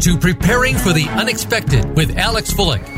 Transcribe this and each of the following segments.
to Preparing for the Unexpected with Alex Fullick.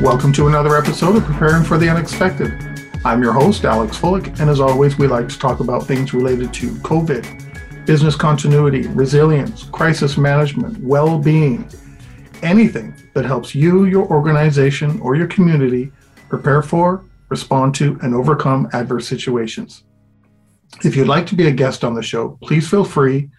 Welcome to another episode of Preparing for the Unexpected. I'm your host, Alex Fullick, and as always, we like to talk about things related to COVID, business continuity, resilience, crisis management, well being, anything that helps you, your organization, or your community prepare for, respond to, and overcome adverse situations. If you'd like to be a guest on the show, please feel free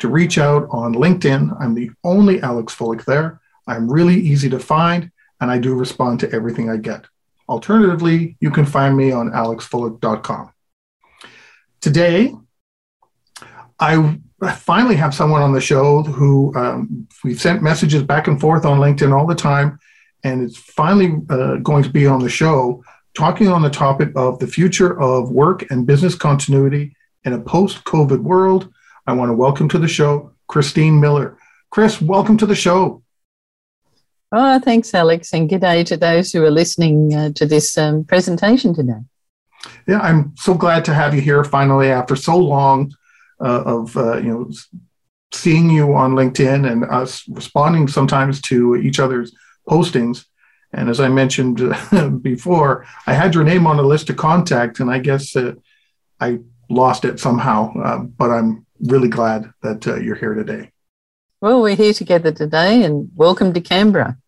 to reach out on LinkedIn. I'm the only Alex Fullick there. I'm really easy to find and I do respond to everything I get. Alternatively, you can find me on alexfullick.com. Today, I finally have someone on the show who um, we've sent messages back and forth on LinkedIn all the time, and it's finally uh, going to be on the show talking on the topic of the future of work and business continuity in a post COVID world. I want to welcome to the show Christine Miller. Chris, welcome to the show. Oh, thanks, Alex, and good day to those who are listening uh, to this um, presentation today. Yeah, I'm so glad to have you here finally after so long uh, of uh, you know seeing you on LinkedIn and us responding sometimes to each other's postings. And as I mentioned before, I had your name on a list of contact, and I guess uh, I lost it somehow. Uh, but I'm really glad that uh, you're here today. Well, we're here together today and welcome to Canberra.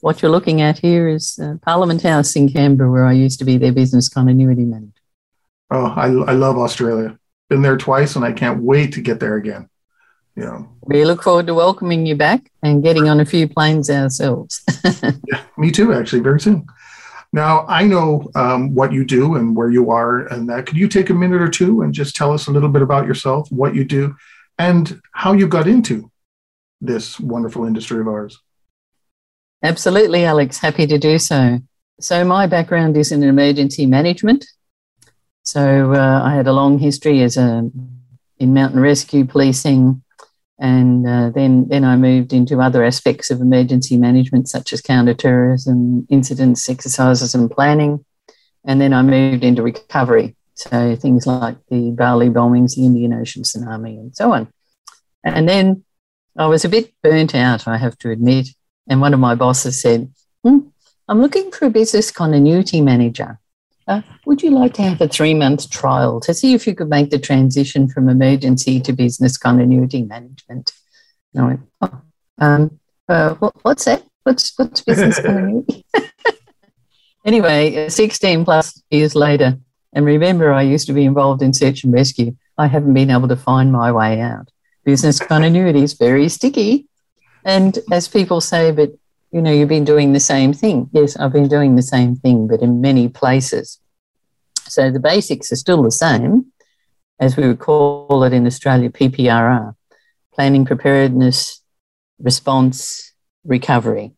What you're looking at here is uh, Parliament House in Canberra, where I used to be their business continuity manager. Oh, I, I love Australia. Been there twice and I can't wait to get there again. Yeah. We look forward to welcoming you back and getting on a few planes ourselves. yeah, me too, actually, very soon. Now, I know um, what you do and where you are, and that. Could you take a minute or two and just tell us a little bit about yourself, what you do, and how you got into this wonderful industry of ours. Absolutely, Alex. Happy to do so. So, my background is in emergency management. So, uh, I had a long history as a in mountain rescue policing, and uh, then then I moved into other aspects of emergency management, such as counterterrorism, incidents, exercises, and planning. And then I moved into recovery, so things like the Bali bombings, the Indian Ocean tsunami, and so on. And then I was a bit burnt out, I have to admit. And one of my bosses said, hmm, I'm looking for a business continuity manager. Uh, would you like to have a three month trial to see if you could make the transition from emergency to business continuity management? And I went, oh, um, uh, what, what's that? What's, what's business continuity? anyway, 16 plus years later, and remember, I used to be involved in search and rescue. I haven't been able to find my way out business continuity is very sticky. And as people say, but you know, you've been doing the same thing. Yes, I've been doing the same thing, but in many places. So the basics are still the same, as we would call it in Australia, PPRR planning, preparedness, response, recovery.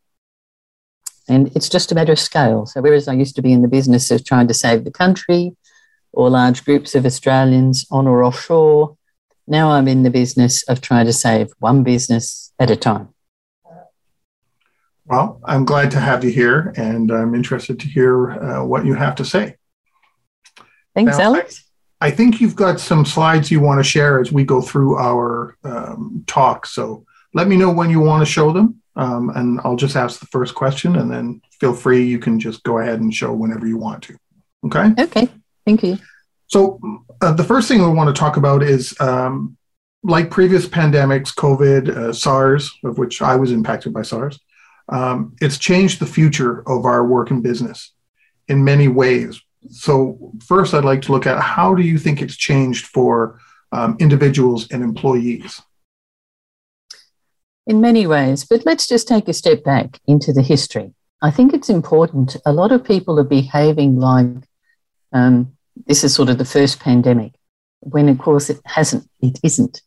And it's just a matter of scale. So, whereas I used to be in the business of trying to save the country or large groups of Australians on or offshore, now I'm in the business of trying to save one business at a time. Well, I'm glad to have you here, and I'm interested to hear uh, what you have to say. Thanks, now, Alex. I, I, think you've got some slides you want to share as we go through our um, talk. So let me know when you want to show them, um, and I'll just ask the first question, and then feel free. You can just go ahead and show whenever you want to. Okay. Okay. Thank you. So, uh, the first thing we want to talk about is um, like previous pandemics, COVID, uh, SARS, of which I was impacted by SARS, um, it's changed the future of our work and business in many ways. So, first, I'd like to look at how do you think it's changed for um, individuals and employees? In many ways, but let's just take a step back into the history. I think it's important. A lot of people are behaving like um, this is sort of the first pandemic, when of course it hasn't, it isn't.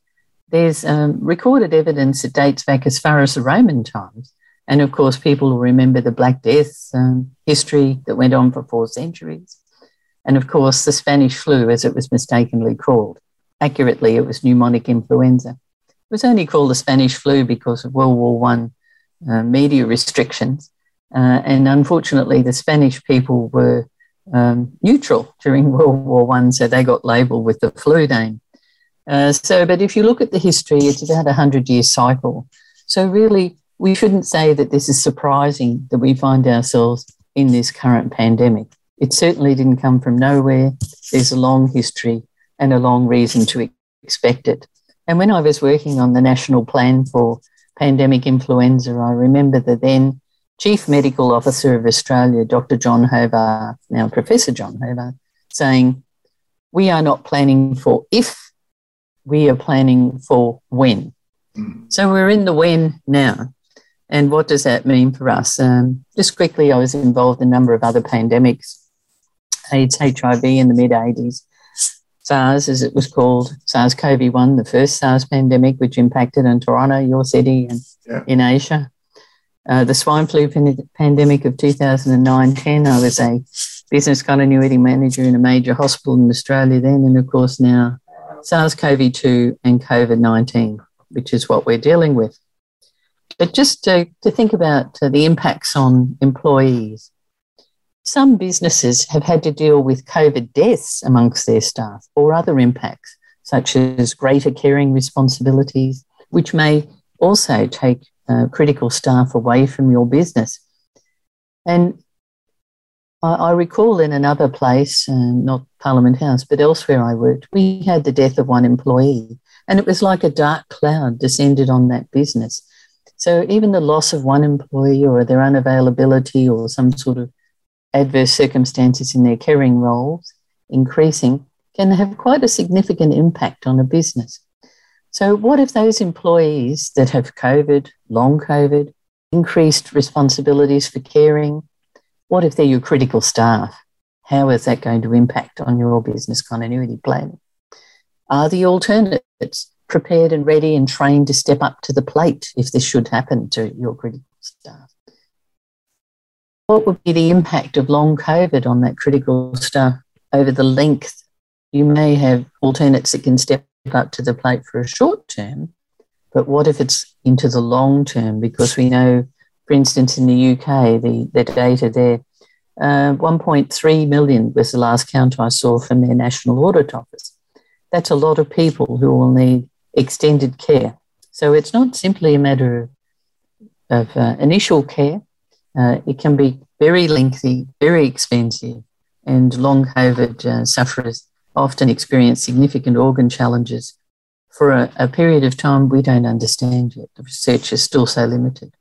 There's um, recorded evidence that dates back as far as the Roman times And of course, people will remember the Black Death um, history that went on for four centuries. And of course, the Spanish flu, as it was mistakenly called. Accurately, it was pneumonic influenza. It was only called the Spanish flu because of World War One uh, media restrictions. Uh, and unfortunately, the Spanish people were um, neutral during World War One, so they got labelled with the flu name. Uh, so, but if you look at the history, it's about a hundred year cycle. So, really, we shouldn't say that this is surprising that we find ourselves in this current pandemic. It certainly didn't come from nowhere. There's a long history and a long reason to expect it. And when I was working on the national plan for pandemic influenza, I remember the then Chief Medical Officer of Australia, Dr. John Horvath, now Professor John Horvath, saying, We are not planning for if, we are planning for when. Mm. So we're in the when now. And what does that mean for us? Um, just quickly, I was involved in a number of other pandemics AIDS, HIV in the mid 80s, SARS, as it was called, SARS CoV 1, the first SARS pandemic, which impacted in Toronto, your city, and yeah. in Asia. Uh, the swine flu pan- pandemic of 2009 10, I was a business continuity manager in a major hospital in Australia then, and of course now SARS CoV 2 and COVID 19, which is what we're dealing with. But just to, to think about uh, the impacts on employees, some businesses have had to deal with COVID deaths amongst their staff or other impacts, such as greater caring responsibilities, which may also take critical staff away from your business. And I, I recall in another place, uh, not Parliament House, but elsewhere I worked, we had the death of one employee, and it was like a dark cloud descended on that business. So even the loss of one employee or their unavailability or some sort of adverse circumstances in their caring roles increasing can have quite a significant impact on a business. So, what if those employees that have COVID, long COVID, increased responsibilities for caring? What if they're your critical staff? How is that going to impact on your business continuity planning? Are the alternatives prepared and ready and trained to step up to the plate if this should happen to your critical staff. What would be the impact of long COVID on that critical staff over the length? You may have alternates that can step up to the plate for a short term, but what if it's into the long term? Because we know, for instance, in the UK, the, the data there, uh, 1.3 million was the last count I saw from their National Audit Office. That's a lot of people who will need extended care. So it's not simply a matter of, of uh, initial care. Uh, it can be very lengthy, very expensive, and long COVID uh, sufferers often experience significant organ challenges for a, a period of time we don't understand yet. The research is still so limited.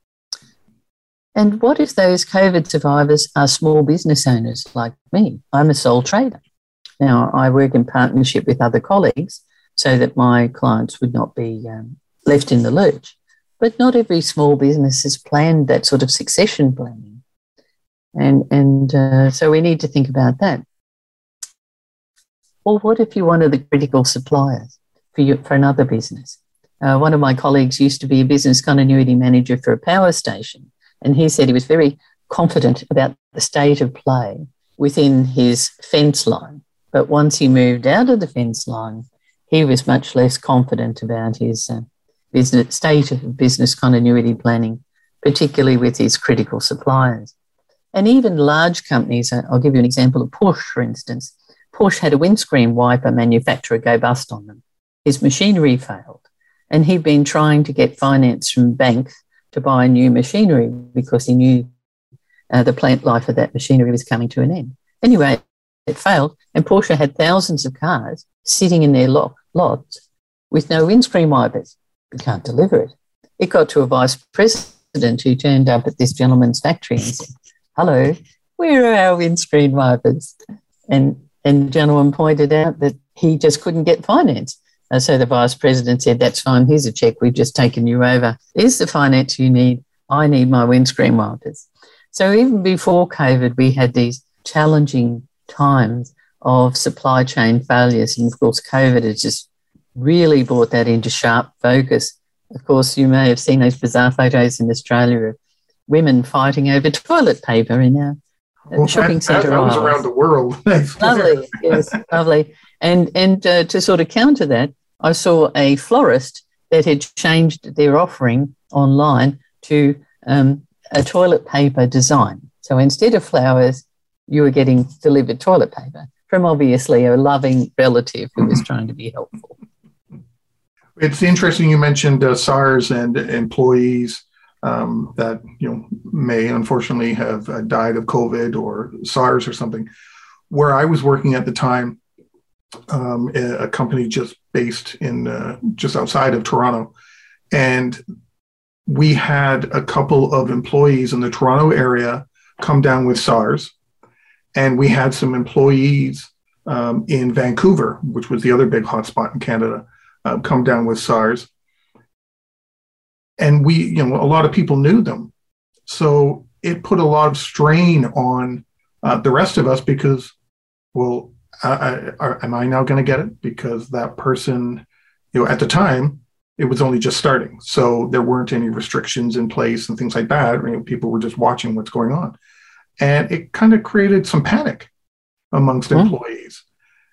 And what if those COVID survivors are small business owners like me? I'm a sole trader. Now, I work in partnership with other colleagues, so that my clients would not be um, left in the lurch. But not every small business has planned that sort of succession planning. And, and uh, so we need to think about that. Or what if you're one of the critical suppliers for, you, for another business? Uh, one of my colleagues used to be a business continuity manager for a power station, and he said he was very confident about the state of play within his fence line. But once he moved out of the fence line, he was much less confident about his uh, business state of business continuity planning, particularly with his critical suppliers. And even large companies, uh, I'll give you an example of Porsche, for instance. Porsche had a windscreen wiper manufacturer go bust on them. His machinery failed, and he'd been trying to get finance from banks to buy new machinery because he knew uh, the plant life of that machinery was coming to an end. Anyway, it failed, and Porsche had thousands of cars sitting in their lot, lots with no windscreen wipers. We can't deliver it. It got to a vice president who turned up at this gentleman's factory and said, Hello, where are our windscreen wipers? And, and the gentleman pointed out that he just couldn't get finance. And so the vice president said, That's fine. Here's a check. We've just taken you over. Here's the finance you need. I need my windscreen wipers. So even before COVID, we had these challenging times of supply chain failures. And of course, COVID has just really brought that into sharp focus. Of course, you may have seen those bizarre photos in Australia of women fighting over toilet paper in our well, shopping that. That, was around the world. lovely, yes, lovely. And and uh, to sort of counter that, I saw a florist that had changed their offering online to um, a toilet paper design. So instead of flowers, you were getting delivered toilet paper from obviously a loving relative who was trying to be helpful. It's interesting you mentioned uh, SARS and employees um, that you know may unfortunately have uh, died of COVID or SARS or something. Where I was working at the time, um, a company just based in uh, just outside of Toronto, and we had a couple of employees in the Toronto area come down with SARS, and we had some employees um, in Vancouver, which was the other big hotspot in Canada, uh, come down with SARS. And we, you know, a lot of people knew them. So it put a lot of strain on uh, the rest of us because, well, I, I, am I now going to get it? Because that person, you know, at the time, it was only just starting. So there weren't any restrictions in place and things like that. You know, people were just watching what's going on. And it kind of created some panic amongst mm-hmm. employees.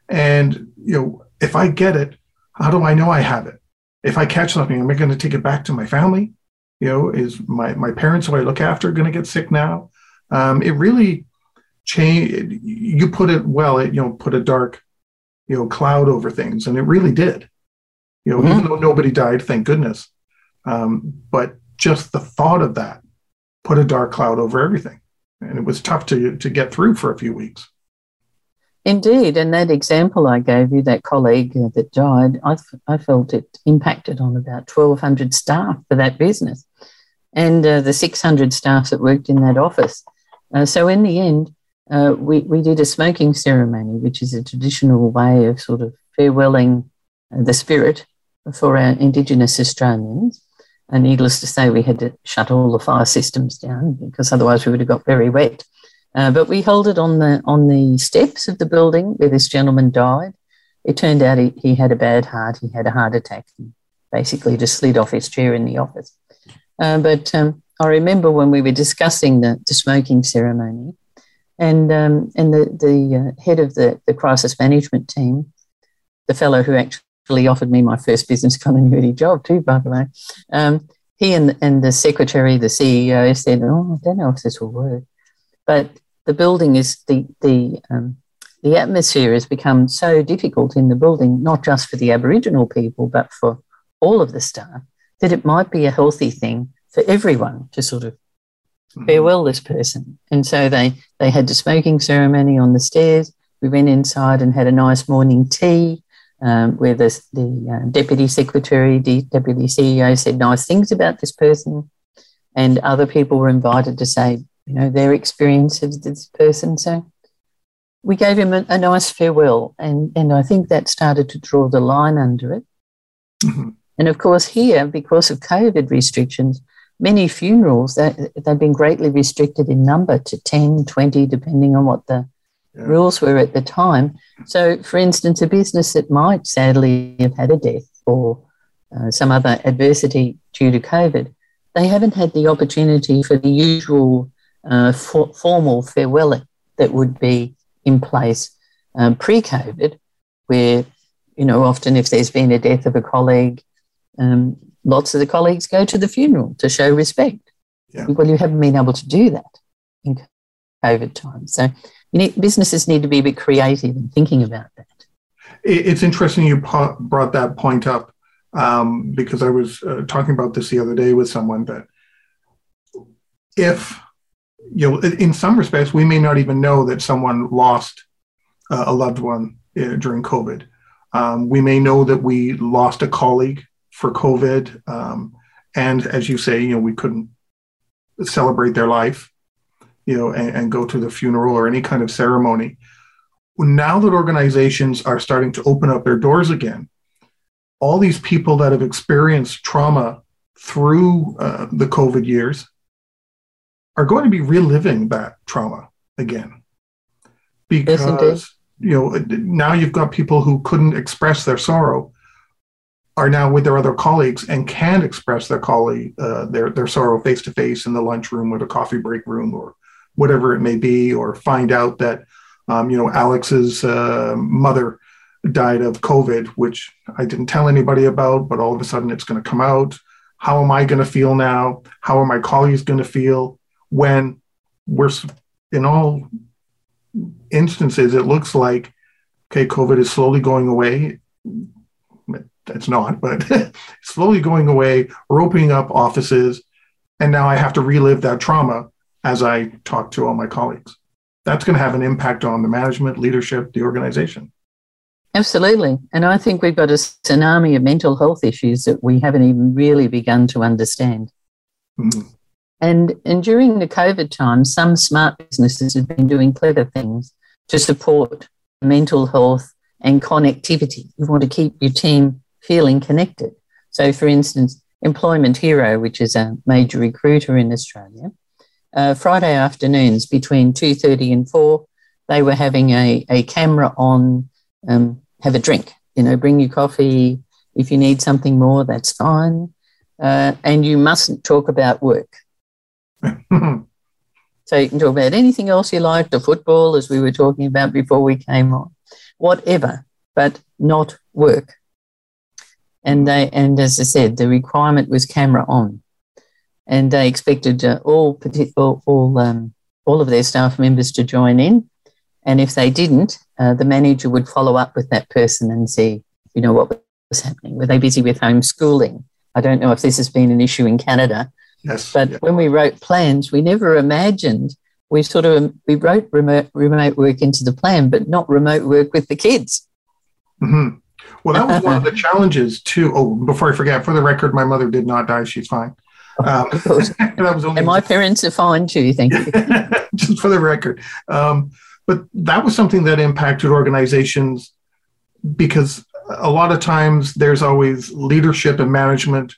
And, you know, if I get it, how do I know I have it? If I catch something, am I going to take it back to my family? You know, is my, my parents who I look after going to get sick now? Um, it really changed. You put it well, it, you know, put a dark, you know, cloud over things. And it really did. You know, mm-hmm. even though nobody died, thank goodness. Um, but just the thought of that put a dark cloud over everything. And it was tough to, to get through for a few weeks. Indeed, and that example I gave you, that colleague that died, I, felt it impacted on about 1,200 staff for that business and uh, the 600 staff that worked in that office. Uh, so, in the end, uh, we, we did a smoking ceremony, which is a traditional way of sort of farewelling uh, the spirit for our Indigenous Australians. And needless to say, we had to shut all the fire systems down because otherwise we would have got very wet. Uh, but we held it on the on the steps of the building where this gentleman died. It turned out he, he had a bad heart. He had a heart attack. And basically, just slid off his chair in the office. Uh, but um, I remember when we were discussing the, the smoking ceremony, and um, and the the uh, head of the the crisis management team, the fellow who actually offered me my first business continuity job too, by the way. Um, he and and the secretary, the CEO, said, "Oh, I don't know if this will work," but the building is the the um, the atmosphere has become so difficult in the building, not just for the Aboriginal people, but for all of the staff, that it might be a healthy thing for everyone to sort of mm-hmm. farewell this person. And so they they had the smoking ceremony on the stairs. We went inside and had a nice morning tea. Um, where the, the uh, deputy secretary, the deputy CEO said nice things about this person, and other people were invited to say you know, their experience of this person. So we gave him a, a nice farewell, and, and I think that started to draw the line under it. Mm-hmm. And of course, here, because of COVID restrictions, many funerals, that, they've been greatly restricted in number to 10, 20, depending on what the yeah. rules were at the time. So, for instance, a business that might sadly have had a death or uh, some other adversity due to COVID, they haven't had the opportunity for the usual uh, for, formal farewell that would be in place um, pre-COVID, where you know often if there's been a death of a colleague, um, lots of the colleagues go to the funeral to show respect. Yeah. Well, you haven't been able to do that in COVID times, so you need, businesses need to be a bit creative in thinking about that. It's interesting you brought that point up um, because I was uh, talking about this the other day with someone that if you know, in some respects, we may not even know that someone lost uh, a loved one uh, during COVID. Um, we may know that we lost a colleague for COVID, um, and as you say, you know, we couldn't celebrate their life, you know, and, and go to the funeral or any kind of ceremony. Now that organizations are starting to open up their doors again, all these people that have experienced trauma through uh, the COVID years are going to be reliving that trauma again because you know now you've got people who couldn't express their sorrow are now with their other colleagues and can express their colleague uh, their their sorrow face to face in the lunchroom or the coffee break room or whatever it may be, or find out that um, you know Alex's uh, mother died of COVID, which I didn't tell anybody about, but all of a sudden it's going to come out. How am I going to feel now? How are my colleagues going to feel when we're in all instances? It looks like okay, COVID is slowly going away it's not, but slowly going away. We're opening up offices, and now I have to relive that trauma as I talk to all my colleagues. That's going to have an impact on the management, leadership, the organization. Absolutely. And I think we've got a tsunami of mental health issues that we haven't even really begun to understand. Mm-hmm. And, and during the COVID time, some smart businesses have been doing clever things to support mental health and connectivity. You want to keep your team feeling connected. So, for instance, Employment Hero, which is a major recruiter in Australia, uh, Friday afternoons between 2.30 and 4, they were having a, a camera on, um, have a drink, you know, bring your coffee. If you need something more, that's fine. Uh, and you mustn't talk about work. so you can talk about anything else you like, the football, as we were talking about before we came on, whatever, but not work and they and as I said, the requirement was camera on, and they expected uh, all all all, um, all of their staff members to join in, and if they didn't, uh, the manager would follow up with that person and see, you know, what was happening. Were they busy with homeschooling? I don't know if this has been an issue in Canada. Yes. But yeah. when we wrote plans, we never imagined we sort of we wrote remote remote work into the plan, but not remote work with the kids. Mm-hmm. Well, that was one of the challenges too. Oh, before I forget, for the record, my mother did not die; she's fine. Um, that was only and my parents are fine too. Thank you. just for the record, um, but that was something that impacted organizations because a lot of times there's always leadership and management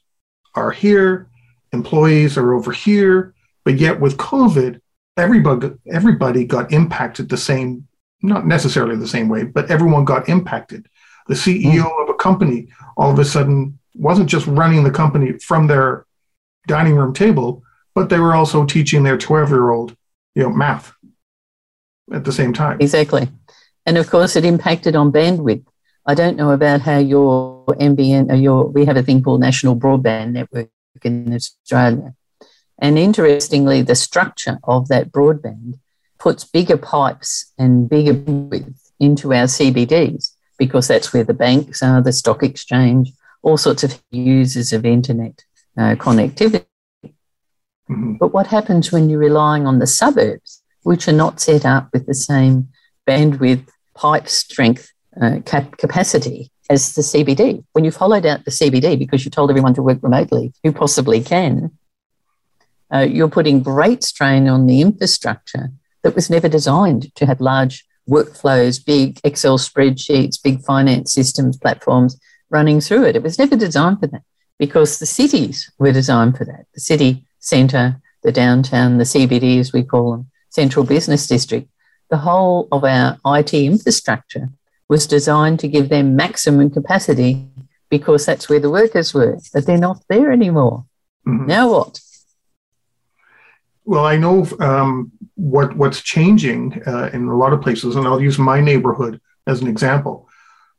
are here, employees are over here, but yet with COVID, everybody everybody got impacted the same, not necessarily the same way, but everyone got impacted the CEO mm. of a company all of a sudden wasn't just running the company from their dining room table, but they were also teaching their 12 year old, you know, math at the same time. Exactly. And of course, it impacted on bandwidth. I don't know about how your NBN or your, we have a thing called National Broadband Network in Australia. And interestingly, the structure of that broadband puts bigger pipes and bigger width into our CBDs because that's where the banks are, the stock exchange, all sorts of users of internet uh, connectivity. Mm-hmm. But what happens when you're relying on the suburbs, which are not set up with the same bandwidth, pipe strength, uh, cap- capacity as the CBD? When you've hollowed out the CBD because you told everyone to work remotely, who possibly can, uh, you're putting great strain on the infrastructure that was never designed to have large workflows, big Excel spreadsheets, big finance systems, platforms running through it. It was never designed for that because the cities were designed for that. The city centre, the downtown, the CBD, as we call them, central business district. The whole of our IT infrastructure was designed to give them maximum capacity because that's where the workers were, but they're not there anymore. Mm-hmm. Now what? Well, I know um, what what's changing uh, in a lot of places, and I'll use my neighborhood as an example.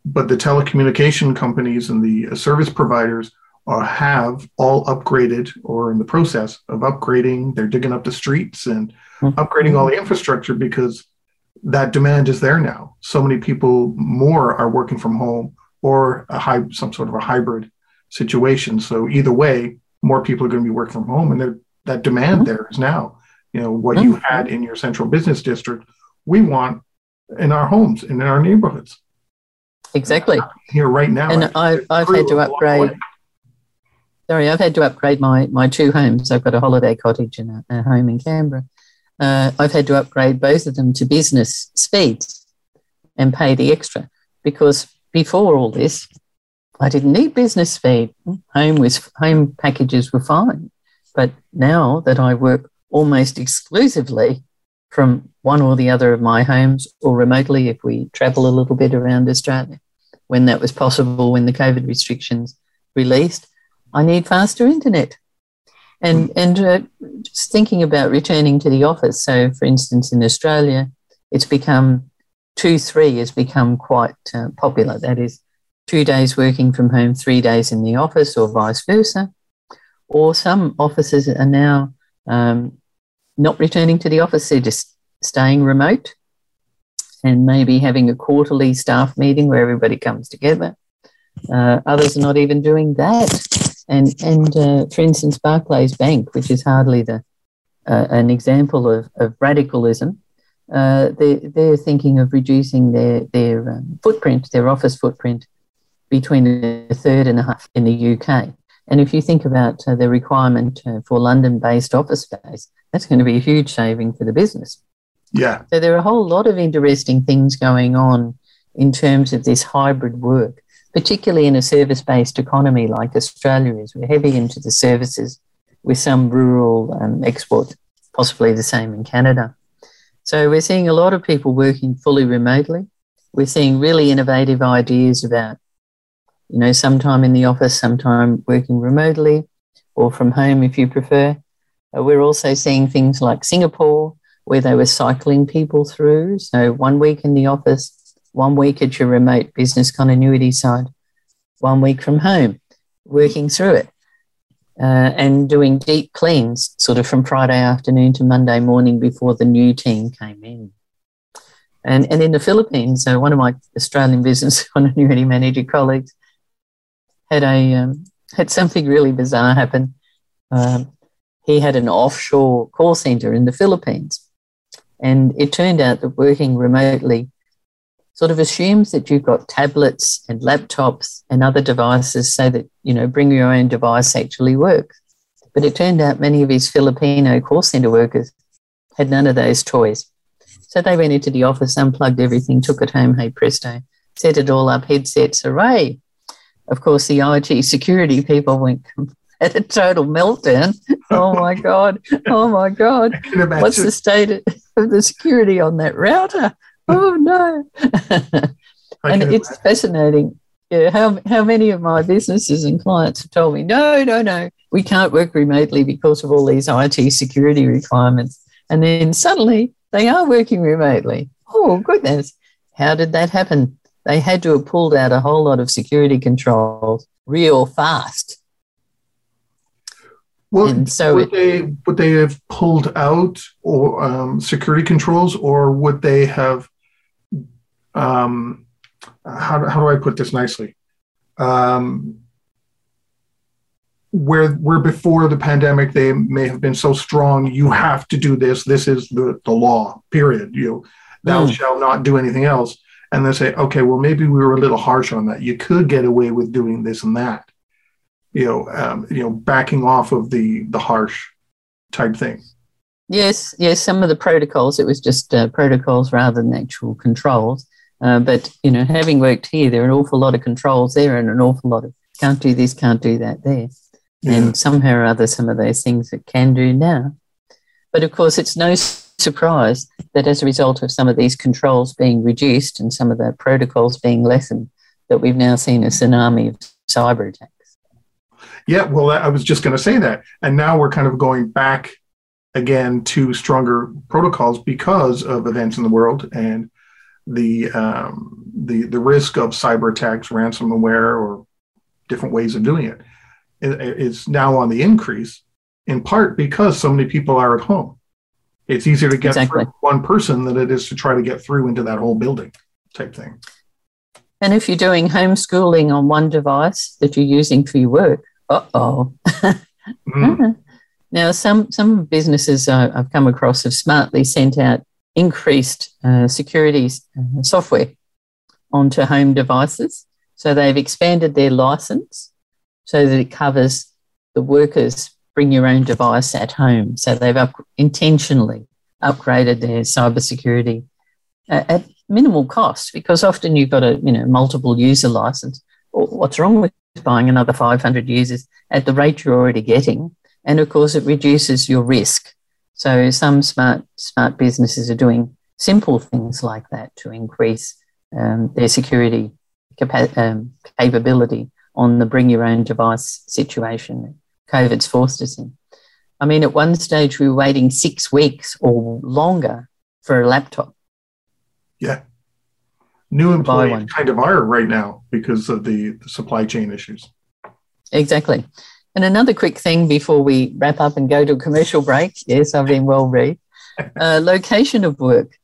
But the telecommunication companies and the service providers are, have all upgraded or in the process of upgrading. They're digging up the streets and mm-hmm. upgrading all the infrastructure because that demand is there now. So many people more are working from home or a high, some sort of a hybrid situation. So either way, more people are going to be working from home, and that demand mm-hmm. there is now. You know, what mm-hmm. you had in your central business district, we want in our homes and in our neighborhoods. Exactly. Here right now. And I, I've had to upgrade. Sorry, I've had to upgrade my, my two homes. I've got a holiday cottage and a, a home in Canberra. Uh, I've had to upgrade both of them to business speeds and pay the extra because before all this, I didn't need business speed. Home was home packages were fine. But now that I work almost exclusively from one or the other of my homes or remotely if we travel a little bit around Australia, when that was possible, when the COVID restrictions released, I need faster internet. And, and uh, just thinking about returning to the office. So, for instance, in Australia, it's become two, three has become quite uh, popular. That is, two days working from home, three days in the office, or vice versa. Or some offices are now um, not returning to the office, they're just staying remote and maybe having a quarterly staff meeting where everybody comes together. Uh, others are not even doing that. And, and uh, for instance, Barclays Bank, which is hardly the, uh, an example of, of radicalism, uh, they, they're thinking of reducing their, their um, footprint, their office footprint, between a third and a half in the UK. And if you think about uh, the requirement uh, for London based office space, that's going to be a huge saving for the business. Yeah. So there are a whole lot of interesting things going on in terms of this hybrid work particularly in a service based economy like Australia is. We're heavy into the services with some rural um, export, possibly the same in Canada. So we're seeing a lot of people working fully remotely. We're seeing really innovative ideas about, you know, sometime in the office, sometime working remotely or from home if you prefer. Uh, we're also seeing things like Singapore, where they were cycling people through. So one week in the office, one week at your remote business continuity side, one week from home, working through it. Uh, and doing deep cleans sort of from Friday afternoon to Monday morning before the new team came in. And, and in the Philippines, so one of my Australian business continuity manager colleagues had a um, had something really bizarre happen. Um, he had an offshore call center in the Philippines, and it turned out that working remotely sort of assumes that you've got tablets and laptops and other devices so that, you know, bring your own device actually works. But it turned out many of his Filipino call center workers had none of those toys. So they went into the office, unplugged everything, took it home, hey presto, set it all up, headsets, array. Of course, the IT security people went at a total meltdown. Oh my God. Oh my God. What's the state of the security on that router? Oh no. and it's imagine. fascinating. Yeah, how, how many of my businesses and clients have told me, no, no, no, we can't work remotely because of all these IT security requirements. And then suddenly they are working remotely. Oh, goodness. How did that happen? They had to have pulled out a whole lot of security controls real fast. Well, and so would it, they would they have pulled out or um, security controls, or would they have um, how, how do I put this nicely? Um, where where before the pandemic they may have been so strong, you have to do this. This is the, the law. Period. You thou mm. shalt not do anything else. And they say, okay, well maybe we were a little harsh on that. You could get away with doing this and that. You know, um, you know, backing off of the the harsh type thing. Yes, yes. Some of the protocols, it was just uh, protocols rather than actual controls. Uh, but you know, having worked here, there are an awful lot of controls there, and an awful lot of can't do this, can't do that there, yeah. and somehow or other, some of those things it can do now. But of course, it's no surprise that as a result of some of these controls being reduced and some of the protocols being lessened, that we've now seen a tsunami of cyber attacks. Yeah, well, I was just going to say that, and now we're kind of going back again to stronger protocols because of events in the world and the um, the the risk of cyber attacks, ransomware, or different ways of doing it is now on the increase. In part because so many people are at home. It's easier to get exactly. through one person than it is to try to get through into that whole building, type thing. And if you're doing homeschooling on one device that you're using for your work, uh oh. mm. Now, some some businesses I've come across have smartly sent out increased uh, security uh, software onto home devices. So they've expanded their license so that it covers the workers bring your own device at home. So they've up, intentionally upgraded their cybersecurity at, at minimal cost because often you've got a you know multiple user license. What's wrong with buying another 500 users at the rate you're already getting? And of course, it reduces your risk so some smart smart businesses are doing simple things like that to increase um, their security capa- um, capability on the bring your own device situation COVID's forced us in. I mean, at one stage, we were waiting six weeks or longer for a laptop. Yeah. New employees kind of are right now because of the, the supply chain issues. Exactly. And another quick thing before we wrap up and go to a commercial break. Yes, I've been well read. Uh, location of work.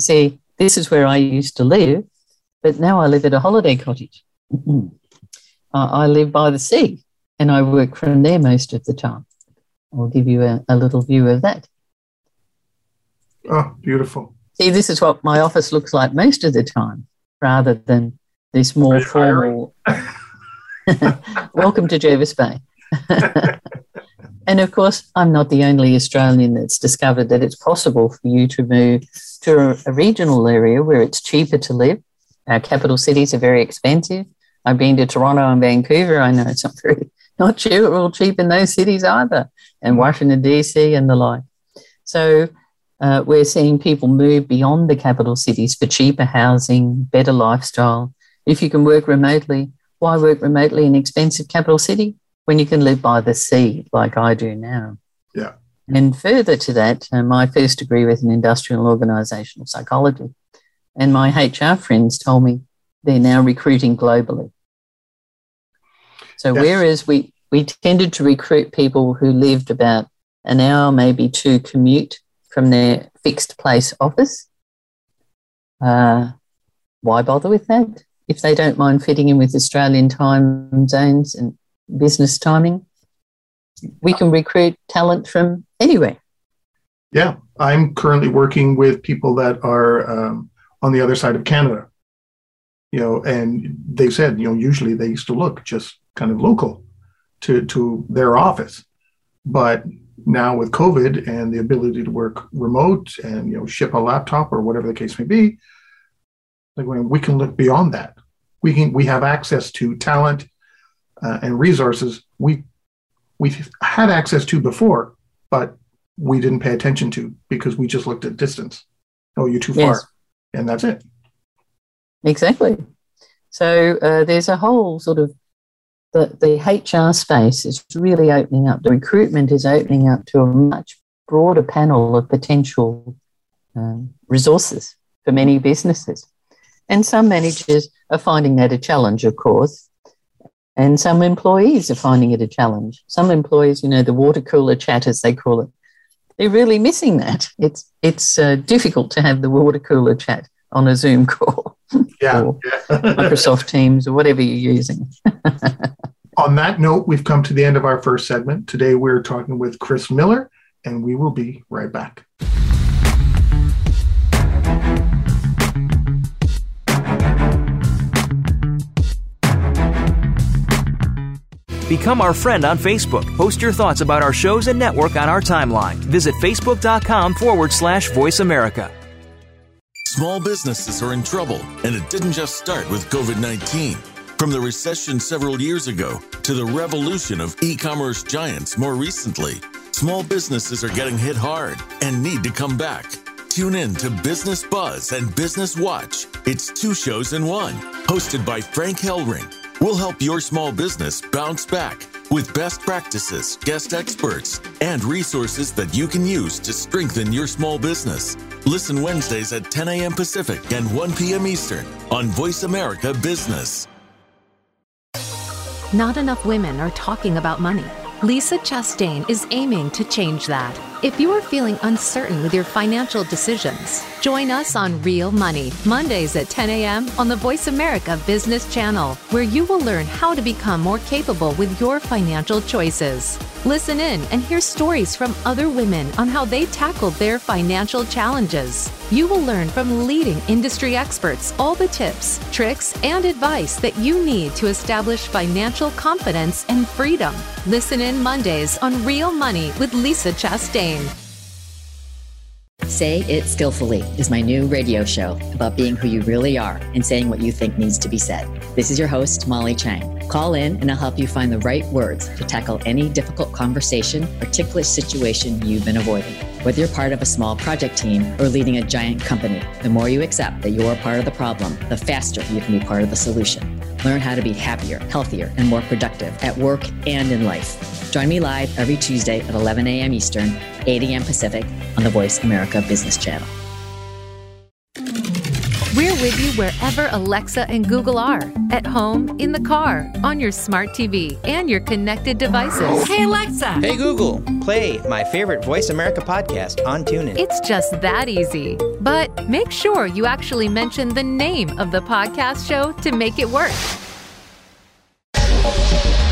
See, this is where I used to live, but now I live at a holiday cottage. uh, I live by the sea and I work from there most of the time. I'll give you a, a little view of that. Oh, beautiful. See, this is what my office looks like most of the time, rather than this more formal. Welcome to Jervis Bay. and of course, I'm not the only Australian that's discovered that it's possible for you to move to a, a regional area where it's cheaper to live. Our capital cities are very expensive. I've been to Toronto and Vancouver. I know it's not very not cheap, real cheap in those cities either, and Washington DC and the like. So uh, we're seeing people move beyond the capital cities for cheaper housing, better lifestyle. If you can work remotely, why work remotely in expensive capital city when you can live by the sea like I do now? Yeah. And further to that, uh, my first degree was in industrial organizational psychology. And my HR friends told me they're now recruiting globally. So yes. whereas we, we tended to recruit people who lived about an hour, maybe two commute from their fixed place office, uh, why bother with that? If they don't mind fitting in with Australian time zones and business timing, we can recruit talent from anywhere. Yeah, I'm currently working with people that are um, on the other side of Canada. You know, and they said, you know, usually they used to look just kind of local to, to their office. But now with COVID and the ability to work remote and you know ship a laptop or whatever the case may be, like when we can look beyond that. We can we have access to talent uh, and resources we we've had access to before, but we didn't pay attention to because we just looked at distance. Oh, you're too yes. far, and that's it. Exactly. So uh, there's a whole sort of the, the HR space is really opening up. The recruitment is opening up to a much broader panel of potential um, resources for many businesses. And some managers are finding that a challenge, of course. And some employees are finding it a challenge. Some employees, you know, the water cooler chat, as they call it, they're really missing that. It's, it's uh, difficult to have the water cooler chat on a Zoom call yeah, or yeah. Microsoft Teams or whatever you're using. On that note, we've come to the end of our first segment. Today we're talking with Chris Miller, and we will be right back. Become our friend on Facebook. Post your thoughts about our shows and network on our timeline. Visit facebook.com forward slash voice America. Small businesses are in trouble, and it didn't just start with COVID 19. From the recession several years ago to the revolution of e commerce giants more recently, small businesses are getting hit hard and need to come back. Tune in to Business Buzz and Business Watch. It's two shows in one, hosted by Frank Hellring. We'll help your small business bounce back with best practices, guest experts, and resources that you can use to strengthen your small business. Listen Wednesdays at 10 a.m. Pacific and 1 p.m. Eastern on Voice America Business. Not enough women are talking about money. Lisa Chastain is aiming to change that. If you are feeling uncertain with your financial decisions, join us on Real Money, Mondays at 10 a.m. on the Voice America Business Channel, where you will learn how to become more capable with your financial choices. Listen in and hear stories from other women on how they tackled their financial challenges. You will learn from leading industry experts all the tips, tricks, and advice that you need to establish financial confidence and freedom. Listen in Mondays on Real Money with Lisa Chastain. Say It Skillfully is my new radio show about being who you really are and saying what you think needs to be said. This is your host, Molly Chang. Call in and I'll help you find the right words to tackle any difficult conversation or ticklish situation you've been avoiding. Whether you're part of a small project team or leading a giant company, the more you accept that you're part of the problem, the faster you can be part of the solution. Learn how to be happier, healthier, and more productive at work and in life. Join me live every Tuesday at 11 a.m. Eastern, 8 a.m. Pacific on the Voice America Business Channel. We're with you wherever Alexa and Google are at home, in the car, on your smart TV, and your connected devices. Hey, Alexa. Hey, Google. Play my favorite Voice America podcast on TuneIn. It's just that easy. But make sure you actually mention the name of the podcast show to make it work.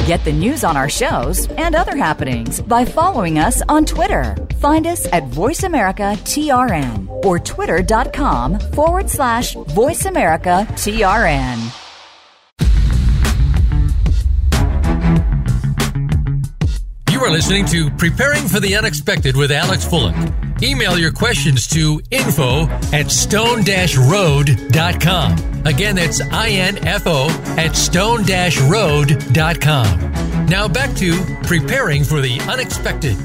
Get the news on our shows and other happenings by following us on Twitter. Find us at VoiceAmericaTRN or twitter.com forward slash VoiceAmericaTRN. You are listening to Preparing for the Unexpected with Alex Fullick. Email your questions to info at stone-road.com. Again, that's I-N-F-O at stone-road.com. Now back to Preparing for the Unexpected.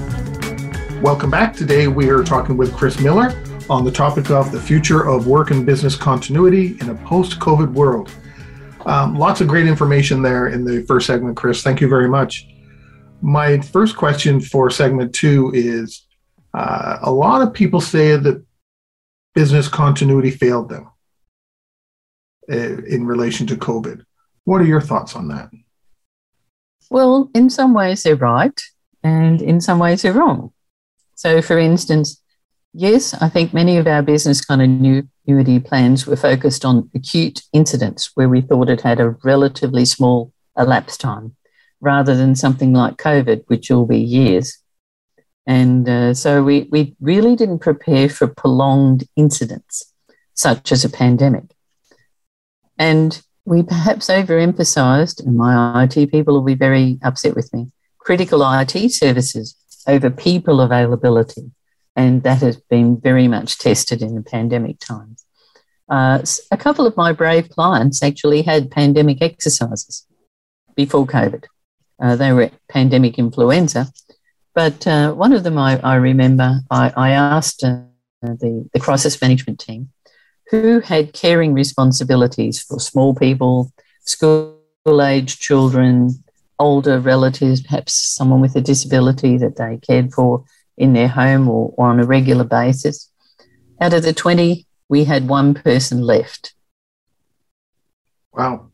Welcome back. Today we are talking with Chris Miller on the topic of the future of work and business continuity in a post-COVID world. Um, lots of great information there in the first segment, Chris. Thank you very much. My first question for segment two is uh, a lot of people say that business continuity failed them uh, in relation to COVID. What are your thoughts on that? Well, in some ways they're right, and in some ways they're wrong. So, for instance, yes, I think many of our business continuity plans were focused on acute incidents where we thought it had a relatively small elapsed time rather than something like COVID, which will be years. And uh, so we, we really didn't prepare for prolonged incidents, such as a pandemic. And we perhaps overemphasized, and my IT people will be very upset with me, critical IT services over people availability. And that has been very much tested in the pandemic times. Uh, a couple of my brave clients actually had pandemic exercises before COVID. Uh, they were at pandemic influenza. But uh, one of them I, I remember, I, I asked uh, the, the crisis management team who had caring responsibilities for small people, school age children, older relatives, perhaps someone with a disability that they cared for in their home or, or on a regular basis. Out of the 20, we had one person left. Wow.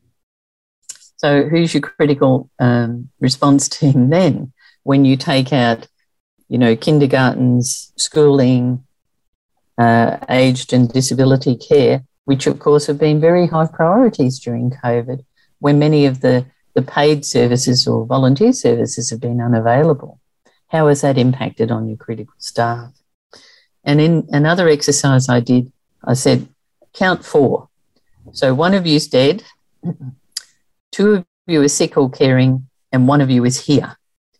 So, who's your critical um, response team then when you take out, you know, kindergartens, schooling, uh, aged and disability care, which of course have been very high priorities during COVID, when many of the, the paid services or volunteer services have been unavailable? How has that impacted on your critical staff? And in another exercise I did, I said, count four. So one of you's dead, two of you are sick or caring, and one of you is here.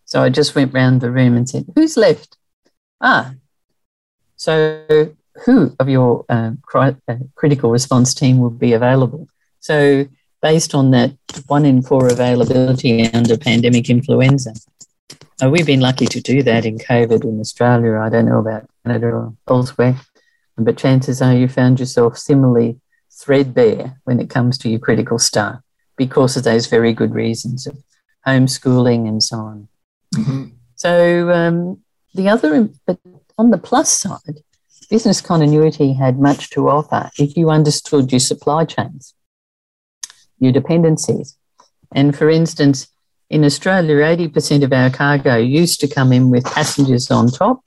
So I just went round the room and said, Who's left? Ah, so who of your uh, cri- uh, critical response team will be available? So, based on that one in four availability under pandemic influenza, uh, we've been lucky to do that in COVID in Australia. I don't know about Canada or elsewhere, but chances are you found yourself similarly threadbare when it comes to your critical staff because of those very good reasons of homeschooling and so on. Mm-hmm. So um, the other, but on the plus side, business continuity had much to offer if you understood your supply chains, your dependencies. And for instance, in Australia, 80% of our cargo used to come in with passengers on top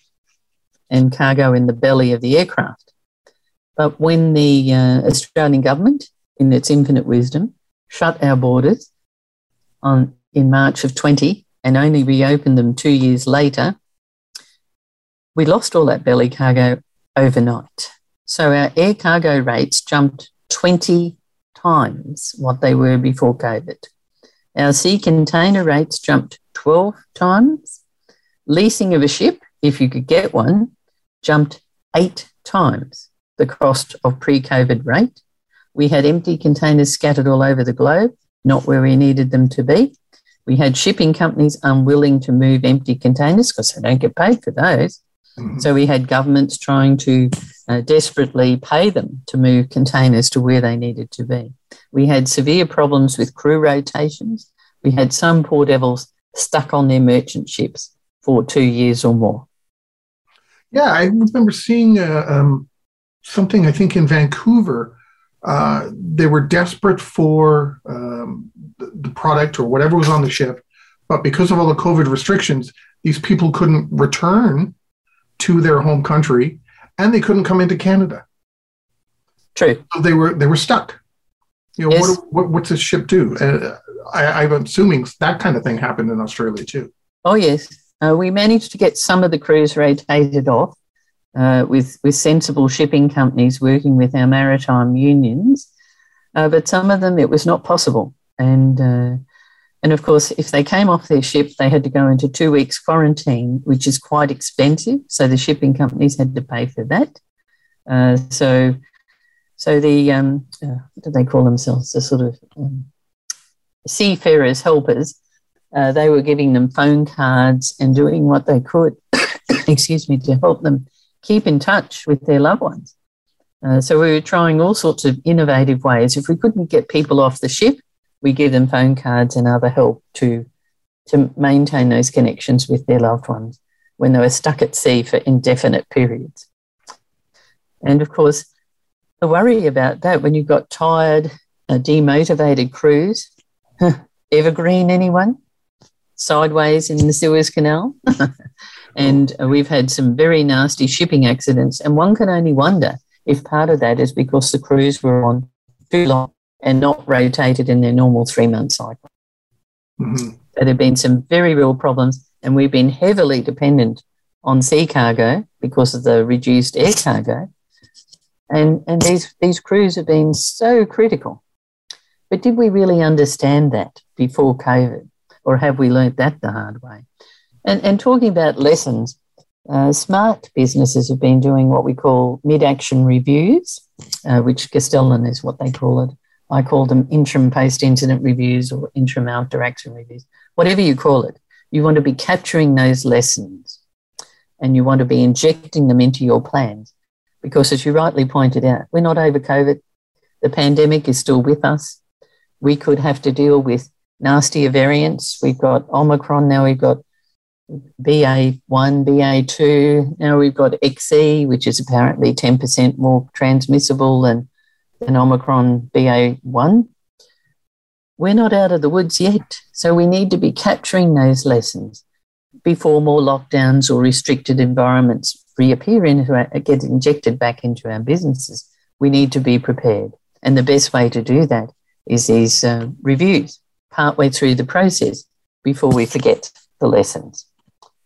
and cargo in the belly of the aircraft. But when the uh, Australian government, in its infinite wisdom, shut our borders on in March of 20 and only reopened them two years later, we lost all that belly cargo overnight. So our air cargo rates jumped 20 times what they were before COVID. Our sea container rates jumped 12 times. Leasing of a ship, if you could get one, jumped eight times the cost of pre COVID rate. We had empty containers scattered all over the globe, not where we needed them to be. We had shipping companies unwilling to move empty containers because they don't get paid for those. Mm-hmm. So we had governments trying to uh, desperately pay them to move containers to where they needed to be. We had severe problems with crew rotations. We had some poor devils stuck on their merchant ships for two years or more. Yeah, I remember seeing uh, um, something, I think, in Vancouver. Uh, they were desperate for um, the, product or whatever was on the ship, but because of all the COVID restrictions, these people couldn't return to their home country and they couldn't come into Canada. True. So they were they were stuck. You know, Yes. what, what, what's this ship do? Uh, I, I'm assuming that kind of thing happened in Australia too. Oh, yes. Uh, we managed to get some of the crews rotated off uh, with, with sensible shipping companies working with our maritime unions. Uh, but some of them, it was not possible. And, uh, and of course, if they came off their ship, they had to go into two weeks quarantine, which is quite expensive. So the shipping companies had to pay for that. Uh, so, so the, um, uh, what do they call themselves? The sort of um, seafarers helpers uh, they were giving them phone cards and doing what they could, excuse me, to help them keep in touch with their loved ones. Uh, so we were trying all sorts of innovative ways. If we couldn't get people off the ship, we give them phone cards and other help to to maintain those connections with their loved ones when they were stuck at sea for indefinite periods. And of course, the worry about that when you've got tired, uh, demotivated crews, evergreen anyone? sideways in the Suez Canal. and uh, we've had some very nasty shipping accidents. And one can only wonder if part of that is because the crews were on too long and not rotated in their normal three month cycle. Mhm. So there have been some very real problems. And we've been heavily dependent on sea cargo because of the reduced air cargo. And, and these, these crews have been so critical. But did we really understand that before COVID? or have we learnt that the hard way? And, and talking about lessons, uh, smart businesses have been doing what we call mid action reviews, uh, which Castellan is what they call it. I call them interim post incident reviews or interim after action reviews, whatever you call it. You want to be capturing those lessons and you want to be injecting them into your plans. Because as you rightly pointed out, we're not over COVID. The pandemic is still with us. We could have to deal with nastier variants. We've got Omicron, now we've got BA1, BA2, now we've got XE, which is apparently 10% more transmissible than, than Omicron BA1. We're not out of the woods yet, so we need to be capturing those lessons before more lockdowns or restricted environments reappear our, get injected back into our businesses. We need to be prepared. And the best way to do that is these uh, reviews partway through the process before we forget the lessons,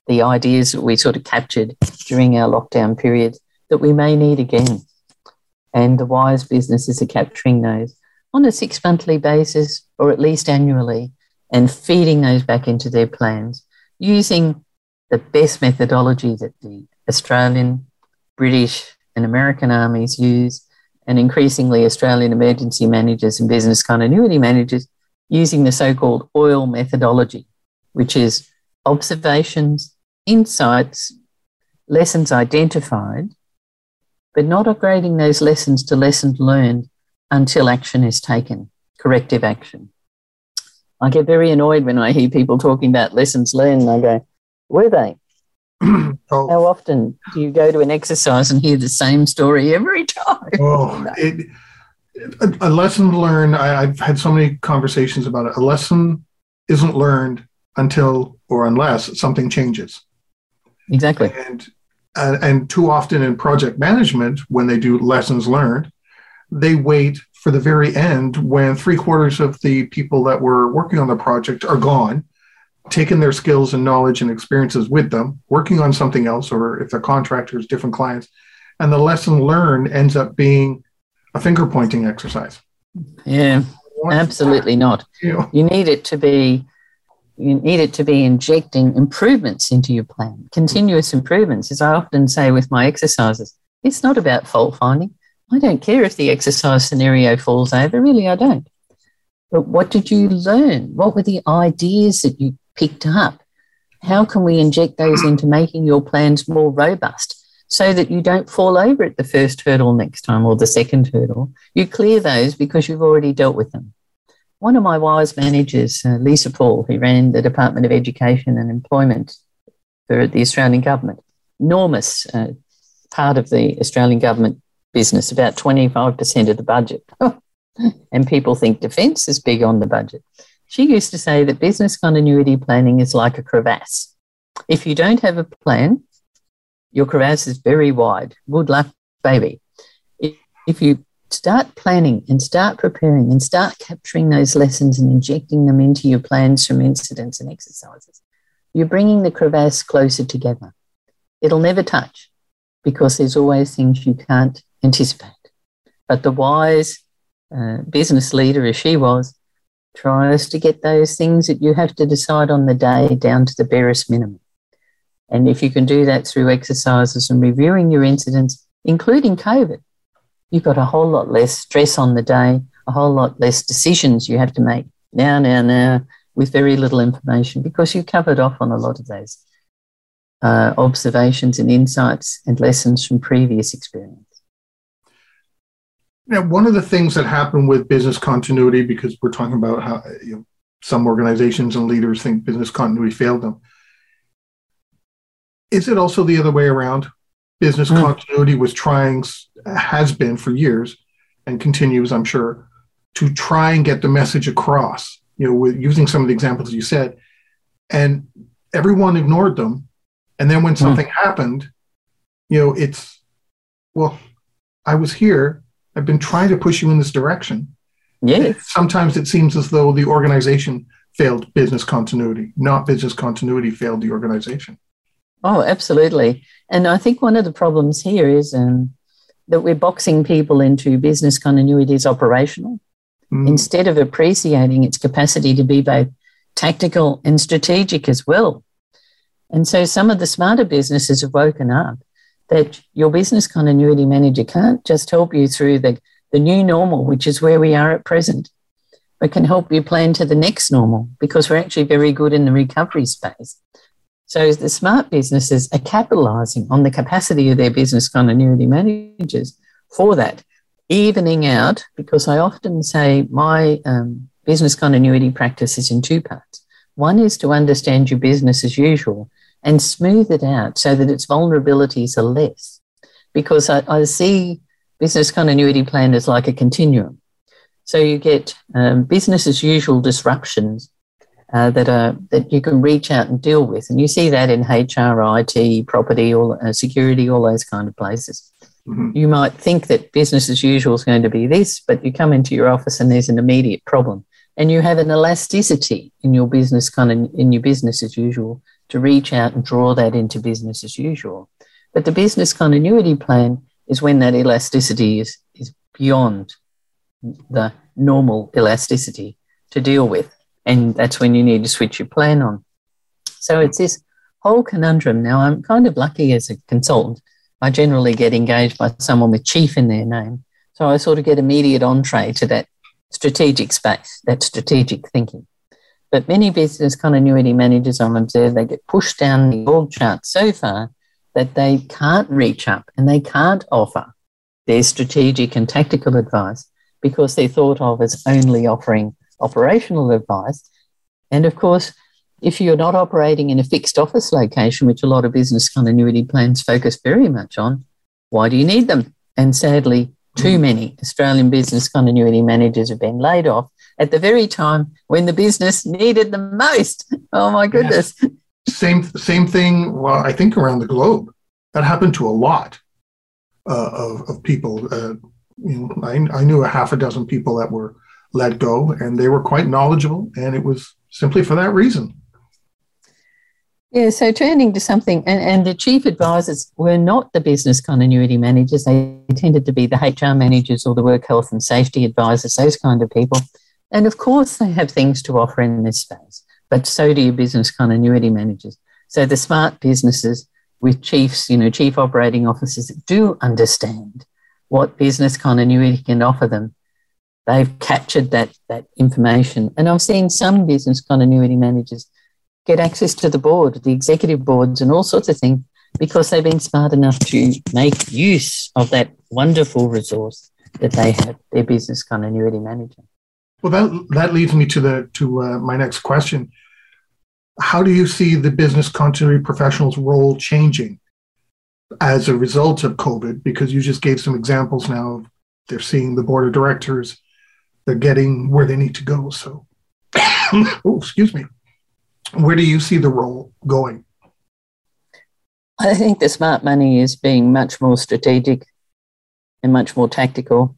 the ideas that we sort of captured during our lockdown period that we may need again. And the wise businesses are capturing those on a six monthly basis or at least annually and feeding those back into their plans using the best methodology that the Australian, British, and American armies use, and increasingly Australian emergency managers and business continuity managers using the so called OIL methodology, which is observations, insights, lessons identified, but not upgrading those lessons to lessons learned until action is taken, corrective action. I get very annoyed when I hear people talking about lessons learned and I go, were they? oh, How often do you go to an exercise and hear the same story every time? oh, it, a, a lesson learned. I, I've had so many conversations about it. A lesson isn't learned until or unless something changes. Exactly. And uh, and too often in project management, when they do lessons learned, they wait for the very end when three quarters of the people that were working on the project are gone, taking their skills and knowledge and experiences with them, working on something else, or if they're contractors, different clients, and the lesson learned ends up being a finger pointing exercise. Yeah, absolutely not. that? You know, You need it to be you need it to be injecting improvements into your plan, continuous improvements. As I often say with my exercises, it's not about fault finding. I don't care if the exercise scenario falls over, really, I don't. But what did you learn? What were the ideas that you picked up? How can we inject those into making your plans more robust so that you don't fall over at the first hurdle next time or the second hurdle. You clear those because you've already dealt with them. One of my wise managers, uh, Lisa Paul, who ran the Department of Education and Employment for the Australian government, enormous uh, part of the Australian government business, about 25% of the budget. and people think defence is big on the budget. She used to say that business continuity planning is like a crevasse. If you don't have a plan, your crevasse is very wide. Good luck, baby. If you start planning and start preparing and start capturing those lessons and injecting them into your plans from incidents and exercises, you're bringing the crevasse closer together. It'll never touch because there's always things you can't anticipate. But the wise uh, business leader, as she was, tries to get those things that you have to decide on the day down to the barest minimum. And if you can do that through exercises and reviewing your incidents, including COVID, you've got a whole lot less stress on the day, a whole lot less decisions you have to make now, now, now, with very little information because you covered off on a lot of those uh, observations and insights and lessons from previous experience. Now, one of the things that happened with business continuity, because we're talking about how you know, some organizations and leaders think business continuity failed them, is it also the other way around? Business mm. continuity was trying, has been for years, and continues, I'm sure, to try and get the message across. You know, with using some of the examples you said, and everyone ignored them. And then when hmm. something mm. happened, you know, it's well, I was here. I've been trying to push you in this direction. Yeah. Sometimes it seems as though the organization failed business continuity, not business continuity failed the organization. Oh, absolutely. And I think one of the problems here is um, that we're boxing people into business continuity operational mm. instead of appreciating its capacity to be both tactical and strategic as well. And so some of the smarter businesses have woken up that your business continuity manager can't just help you through the, the new normal, which is where we are at present, but can help you plan to the next normal because we're actually very good in the recovery space. So the smart businesses are capitalizing on the capacity of their business continuity managers for that, evening out, because I often say my um, business continuity practice is in two parts. One is to understand your business as usual and smooth it out so that its vulnerabilities are less. Because I, I see business continuity plan as like a continuum. So you get um, business as usual disruptions uh, that are that you can reach out and deal with, and you see that in HR, IT, property, all uh, security, all those kind of places. Mm-hmm. You might think that business as usual is going to be this, but you come into your office and there's an immediate problem, and you have an elasticity in your business kind of in your business as usual to reach out and draw that into business as usual. But the business continuity plan is when that elasticity is is beyond the normal elasticity to deal with. And that's when you need to switch your plan on. So it's this whole conundrum. Now, I'm kind of lucky as a consultant. I generally get engaged by someone with chief in their name. So I sort of get immediate entree to that strategic space, that strategic thinking. But many business continuity managers I'm observed, they get pushed down the org chart so far that they can't reach up and they can't offer their strategic and tactical advice because they're thought of as only offering operational advice. And of course, if you're not operating in a fixed office location, which a lot of business continuity plans focus very much on, why do you need them? And sadly, too many Australian business continuity managers have been laid off at the very time when the business needed them most. Oh my goodness. Yes. Same same thing. Well, I think around the globe, that happened to a lot uh, of, of people. Uh, you know, I, I knew a half a dozen people that were let go, and they were quite knowledgeable, and it was simply for that reason. Yeah, so turning to something, and, and the chief advisors were not the business continuity managers. They tended to be the HR managers or the work health and safety advisors, those kind of people. And of course, they have things to offer in this space, but so do your business continuity managers. So the smart businesses with chiefs, you know, chief operating officers do understand what business continuity can offer them they've captured that that information. And I've seen some business continuity managers get access to the board, the executive boards, and all sorts of things because they've been smart enough to make use of that wonderful resource that they have, their business continuity manager. Well, that that leads me to the to uh, my next question. How do you see the business continuity professional's role changing as a result of COVID? Because you just gave some examples now. Of they're seeing the board of directors. They're getting where they need to go. So, oh, excuse me. Where do you see the role going? I think the smart money is being much more strategic and much more tactical.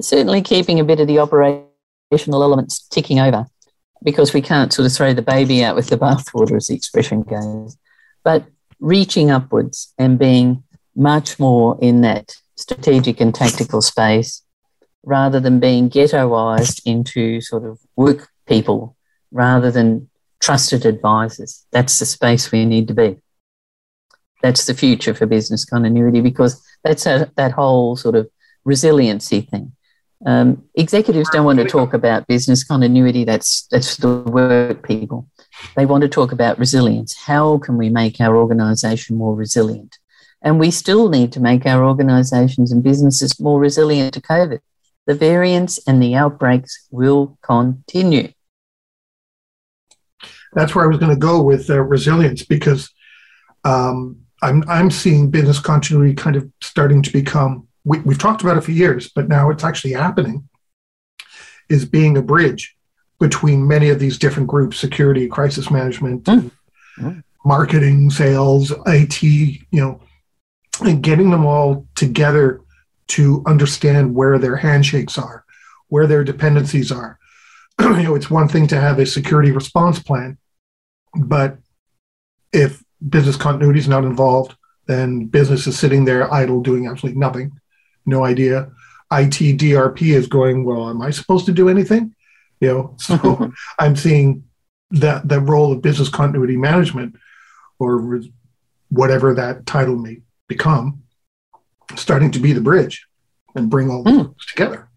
Certainly keeping a bit of the operational elements ticking over because we can't sort of throw the baby out with the bathwater, as the expression goes. But reaching upwards and being much more in that strategic and tactical space rather than being ghettoized into sort of work people rather than trusted advisors. That's the space we need to be. That's the future for business continuity because that's a, that whole sort of resiliency thing. Um, executives don't want to talk about business continuity. That's that's the work people. They want to talk about resilience. How can we make our organisation more resilient? And we still need to make our organisations and businesses more resilient to COVID. The variants and the outbreaks will continue. That's where I was going to go with uh, resilience because um, I'm I'm seeing business continuity kind of starting to become. We, we've talked about it for years, but now it's actually happening. Is being a bridge between many of these different groups: security, crisis management, mm. marketing, sales, IT. You know, and getting them all together to understand where their handshakes are, where their dependencies are. you know, it's one thing to have a security response plan, but if business continuity is not involved, then business is sitting there idle doing absolutely nothing, no idea. IT DRP is going, well, am I supposed to do anything? You know, so I'm seeing that the role of business continuity management or whatever that title may become starting to be the bridge and bring all mm. together.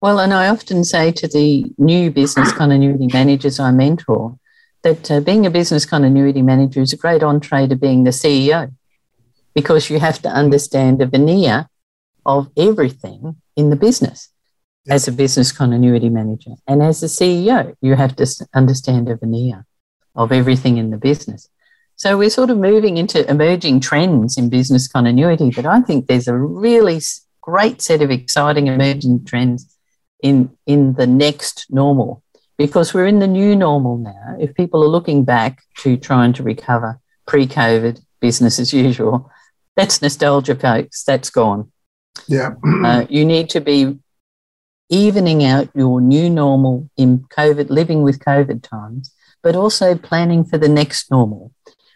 Well, and I often say to the new business continuity managers I mentor, that uh, being a business continuity manager is a great entree to being the CEO because you have to understand the veneer of everything in the business as a business continuity manager. And as a CEO, you have to understand the veneer of everything in the business. So we're sort of moving into emerging trends in business continuity, but I think there's a really great set of exciting emerging trends in, in the next normal because we're in the new normal now. If people are looking back to trying to recover pre COVID business as usual, that's nostalgia, folks. That's gone. Yeah. uh, you need to be evening out your new normal in COVID, living with COVID times, but also planning for the next normal,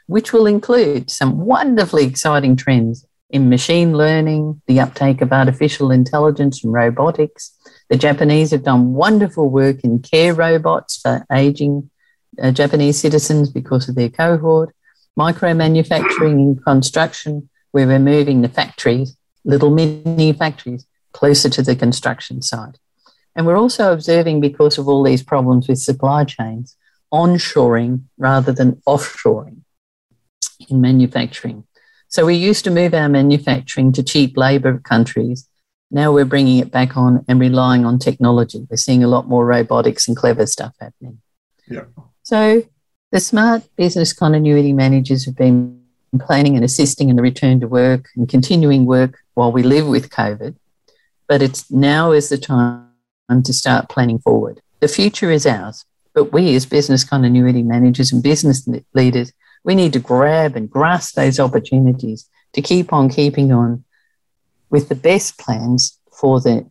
which will include some wonderfully exciting trends in machine learning, the uptake of artificial intelligence and robotics, the Japanese have done wonderful work in care robots for aging uh, Japanese citizens because of their cohort, micro manufacturing and construction, where we're moving the factories, little mini factories, closer to the construction site. And we're also observing, because of all these problems with supply chains, onshoring rather than offshoring in manufacturing. So we used to move our manufacturing to cheap labour countries now we're bringing it back on and relying on technology. We're seeing a lot more robotics and clever stuff happening. Yeah. So the smart business continuity managers have been planning and assisting in the return to work and continuing work while we live with COVID. But it's now is the time to start planning forward. The future is ours, but we as business continuity managers and business leaders, we need to grab and grasp those opportunities to keep on keeping on with the best plans for the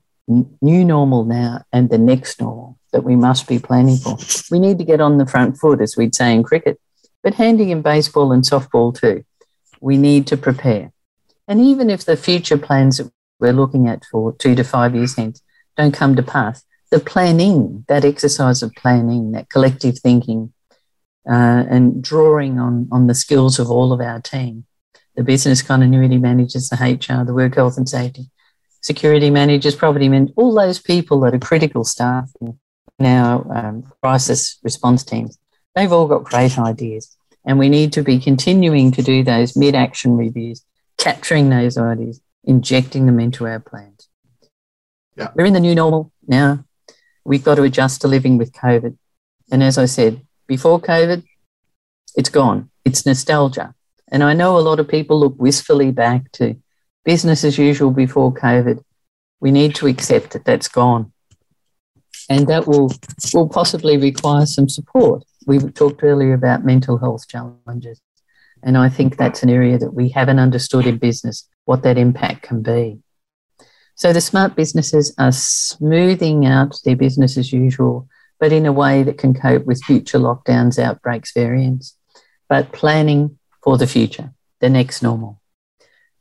new normal now and the next normal that we must be planning for. We need to get on the front foot, as we'd say in cricket, but handy in baseball and softball too. We need to prepare. And even if the future plans that we're looking at for two to five years hence don't come to pass, the planning, that exercise of planning, that collective thinking, uh, and drawing on, on the skills of all of our team the business continuity managers, the HR, the work health and safety, security managers, property managers, all those people that are critical staff in our um, crisis response teams, they've all got great ideas. And we need to be continuing to do those mid action reviews, capturing those ideas, injecting them into our plans. Yeah. We're in the new normal now. We've got to adjust to living with COVID. And as I said, before COVID, it's gone. It's nostalgia. And I know a lot of people look wistfully back to business as usual before COVID. We need to accept that that's gone. And that will, will possibly require some support. We talked earlier about mental health challenges. And I think that's an area that we haven't understood in business, what that impact can be. So the smart businesses are smoothing out their business as usual, but in a way that can cope with future lockdowns, outbreaks, variants, but planning for the future, the next normal.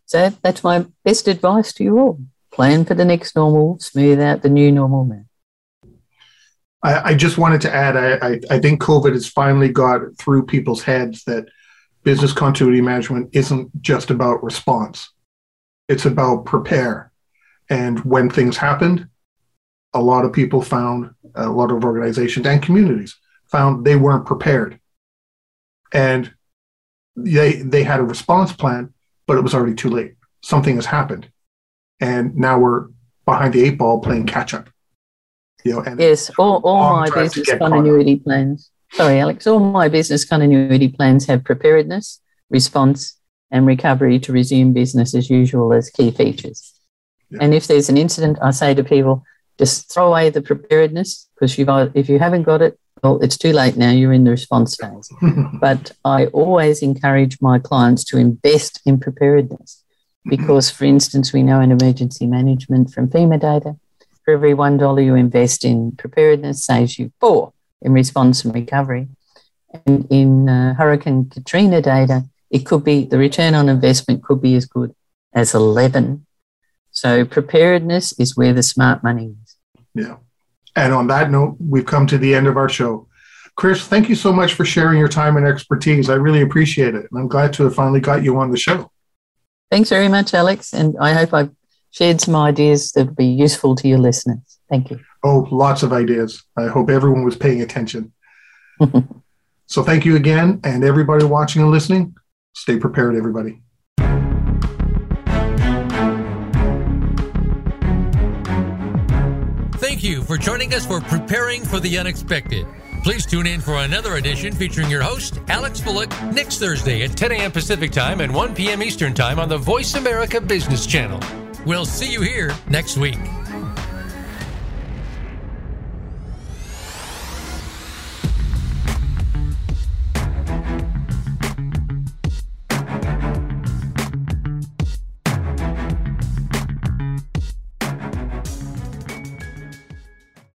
So that's my best advice to you all. Plan for the next normal, smooth out the new normal now. I, I just wanted to add, I, I, I think COVID has finally got through people's heads that business continuity management isn't just about response. It's about prepare. And when things happened, a lot of people found, a lot of organizations and communities found they weren't prepared. And they, they had a response plan, but it was already too late. Something has happened. And now we're behind the eight ball playing catch up. You know, and yes, all, all my business continuity plans. Sorry, Alex. All my business continuity plans have preparedness, response, and recovery to resume business as usual as key features. Yeah. And if there's an incident, I say to people, just throw away the preparedness because you've if you haven't got it, well, it's too late now. You're in the response phase. but I always encourage my clients to invest in preparedness because, for instance, we know in emergency management from FEMA data for every $1 you invest in preparedness saves you four in response and recovery. And in uh, Hurricane Katrina data, it could be the return on investment could be as good as 11. So preparedness is where the smart money. Yeah. And on that note, we've come to the end of our show. Chris, thank you so much for sharing your time and expertise. I really appreciate it. And I'm glad to have finally got you on the show. Thanks very much, Alex. And I hope I've shared some ideas that will be useful to your listeners. Thank you. Oh, lots of ideas. I hope everyone was paying attention. so thank you again. And everybody watching and listening, stay prepared, everybody. Thank you for joining us for Preparing for the Unexpected. Please tune in for another edition featuring your host, Alex Fullick, next Thursday at 10 a.m. Pacific Time and 1 p.m. Eastern Time on the Voice America Business Channel. We'll see you here next week.